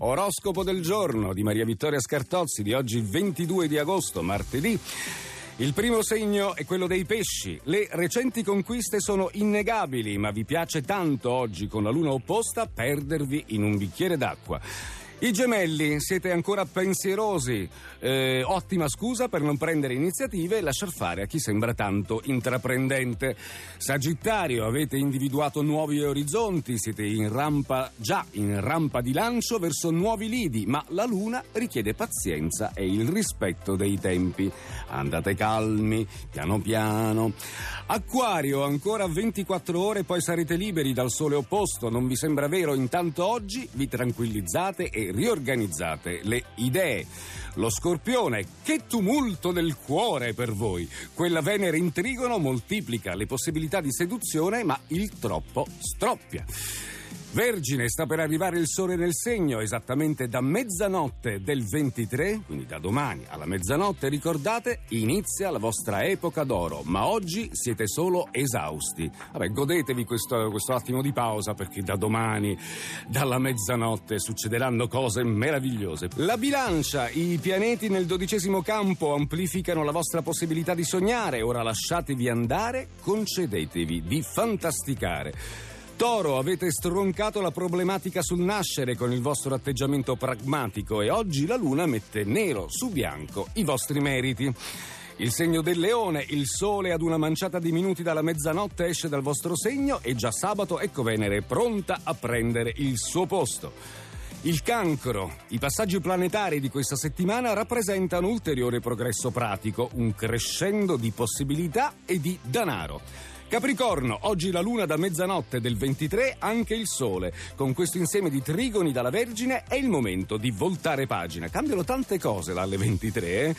Oroscopo del giorno di Maria Vittoria Scartozzi di oggi 22 di agosto, martedì. Il primo segno è quello dei pesci. Le recenti conquiste sono innegabili, ma vi piace tanto oggi con la luna opposta perdervi in un bicchiere d'acqua. I gemelli, siete ancora pensierosi. Eh, ottima scusa per non prendere iniziative e lasciar fare a chi sembra tanto intraprendente. Sagittario, avete individuato nuovi orizzonti, siete in rampa, già in rampa di lancio verso nuovi lidi, ma la luna richiede pazienza e il rispetto dei tempi. Andate calmi, piano piano. Acquario, ancora 24 ore, poi sarete liberi dal sole opposto. Non vi sembra vero? Intanto oggi vi tranquillizzate e riorganizzate le idee. Lo scorpione, che tumulto del cuore per voi! Quella Venere in trigono moltiplica le possibilità di seduzione, ma il troppo stroppia. Vergine sta per arrivare il sole nel segno esattamente da mezzanotte del 23, quindi da domani alla mezzanotte, ricordate, inizia la vostra epoca d'oro, ma oggi siete solo esausti. Vabbè, godetevi questo, questo attimo di pausa perché da domani, dalla mezzanotte, succederanno cose meravigliose. La bilancia, i pianeti nel dodicesimo campo amplificano la vostra possibilità di sognare, ora lasciatevi andare, concedetevi di fantasticare. Toro, avete stroncato la problematica sul nascere con il vostro atteggiamento pragmatico e oggi la luna mette nero su bianco i vostri meriti. Il segno del leone, il sole ad una manciata di minuti dalla mezzanotte esce dal vostro segno e già sabato ecco Venere pronta a prendere il suo posto. Il cancro. I passaggi planetari di questa settimana rappresentano ulteriore progresso pratico, un crescendo di possibilità e di danaro. Capricorno, oggi la luna da mezzanotte del 23, anche il sole. Con questo insieme di trigoni dalla Vergine è il momento di voltare pagina. Cambiano tante cose dalle 23, eh?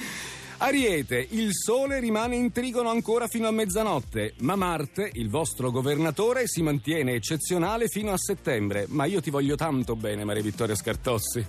Ariete, il Sole rimane in trigono ancora fino a mezzanotte, ma Marte, il vostro governatore, si mantiene eccezionale fino a settembre. Ma io ti voglio tanto bene, Maria Vittoria Scartossi.